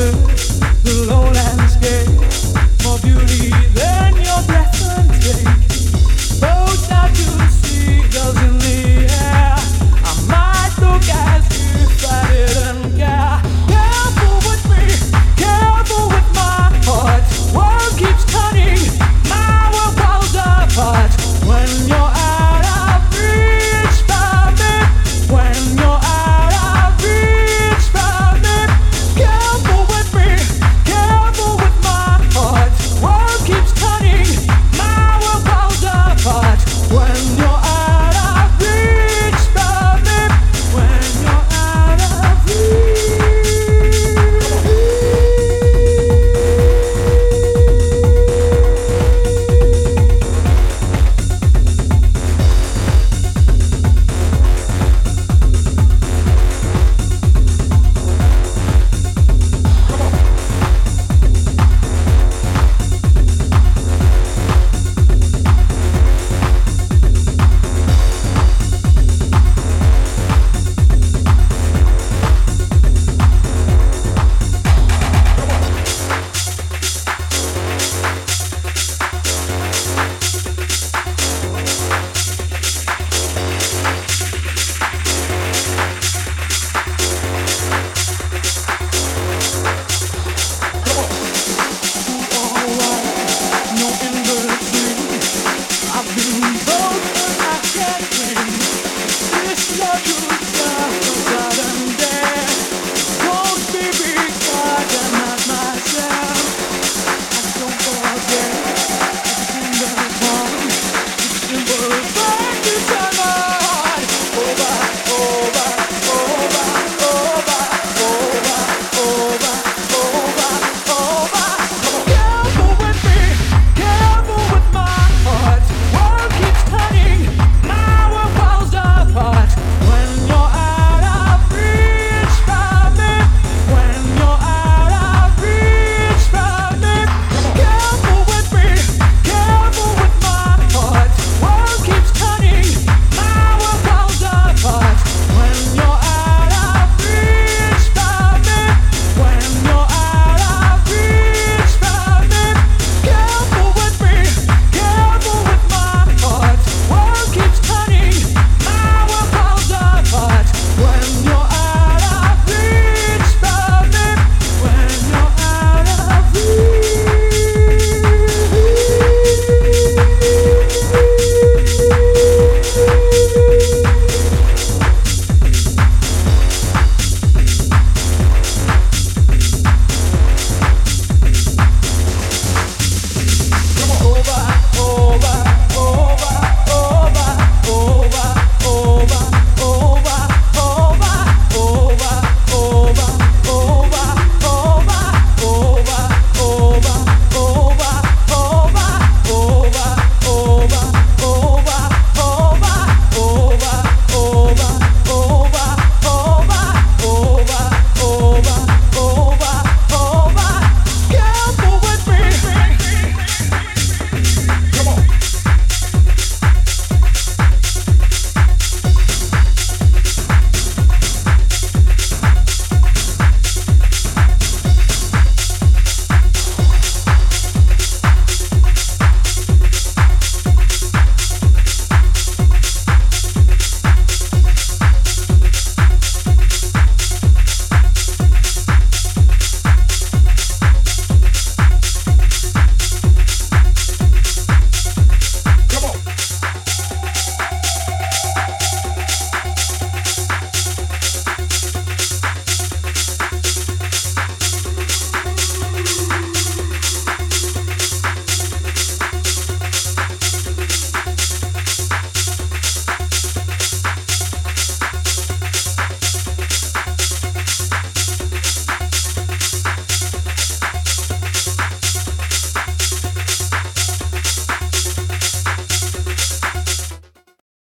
The who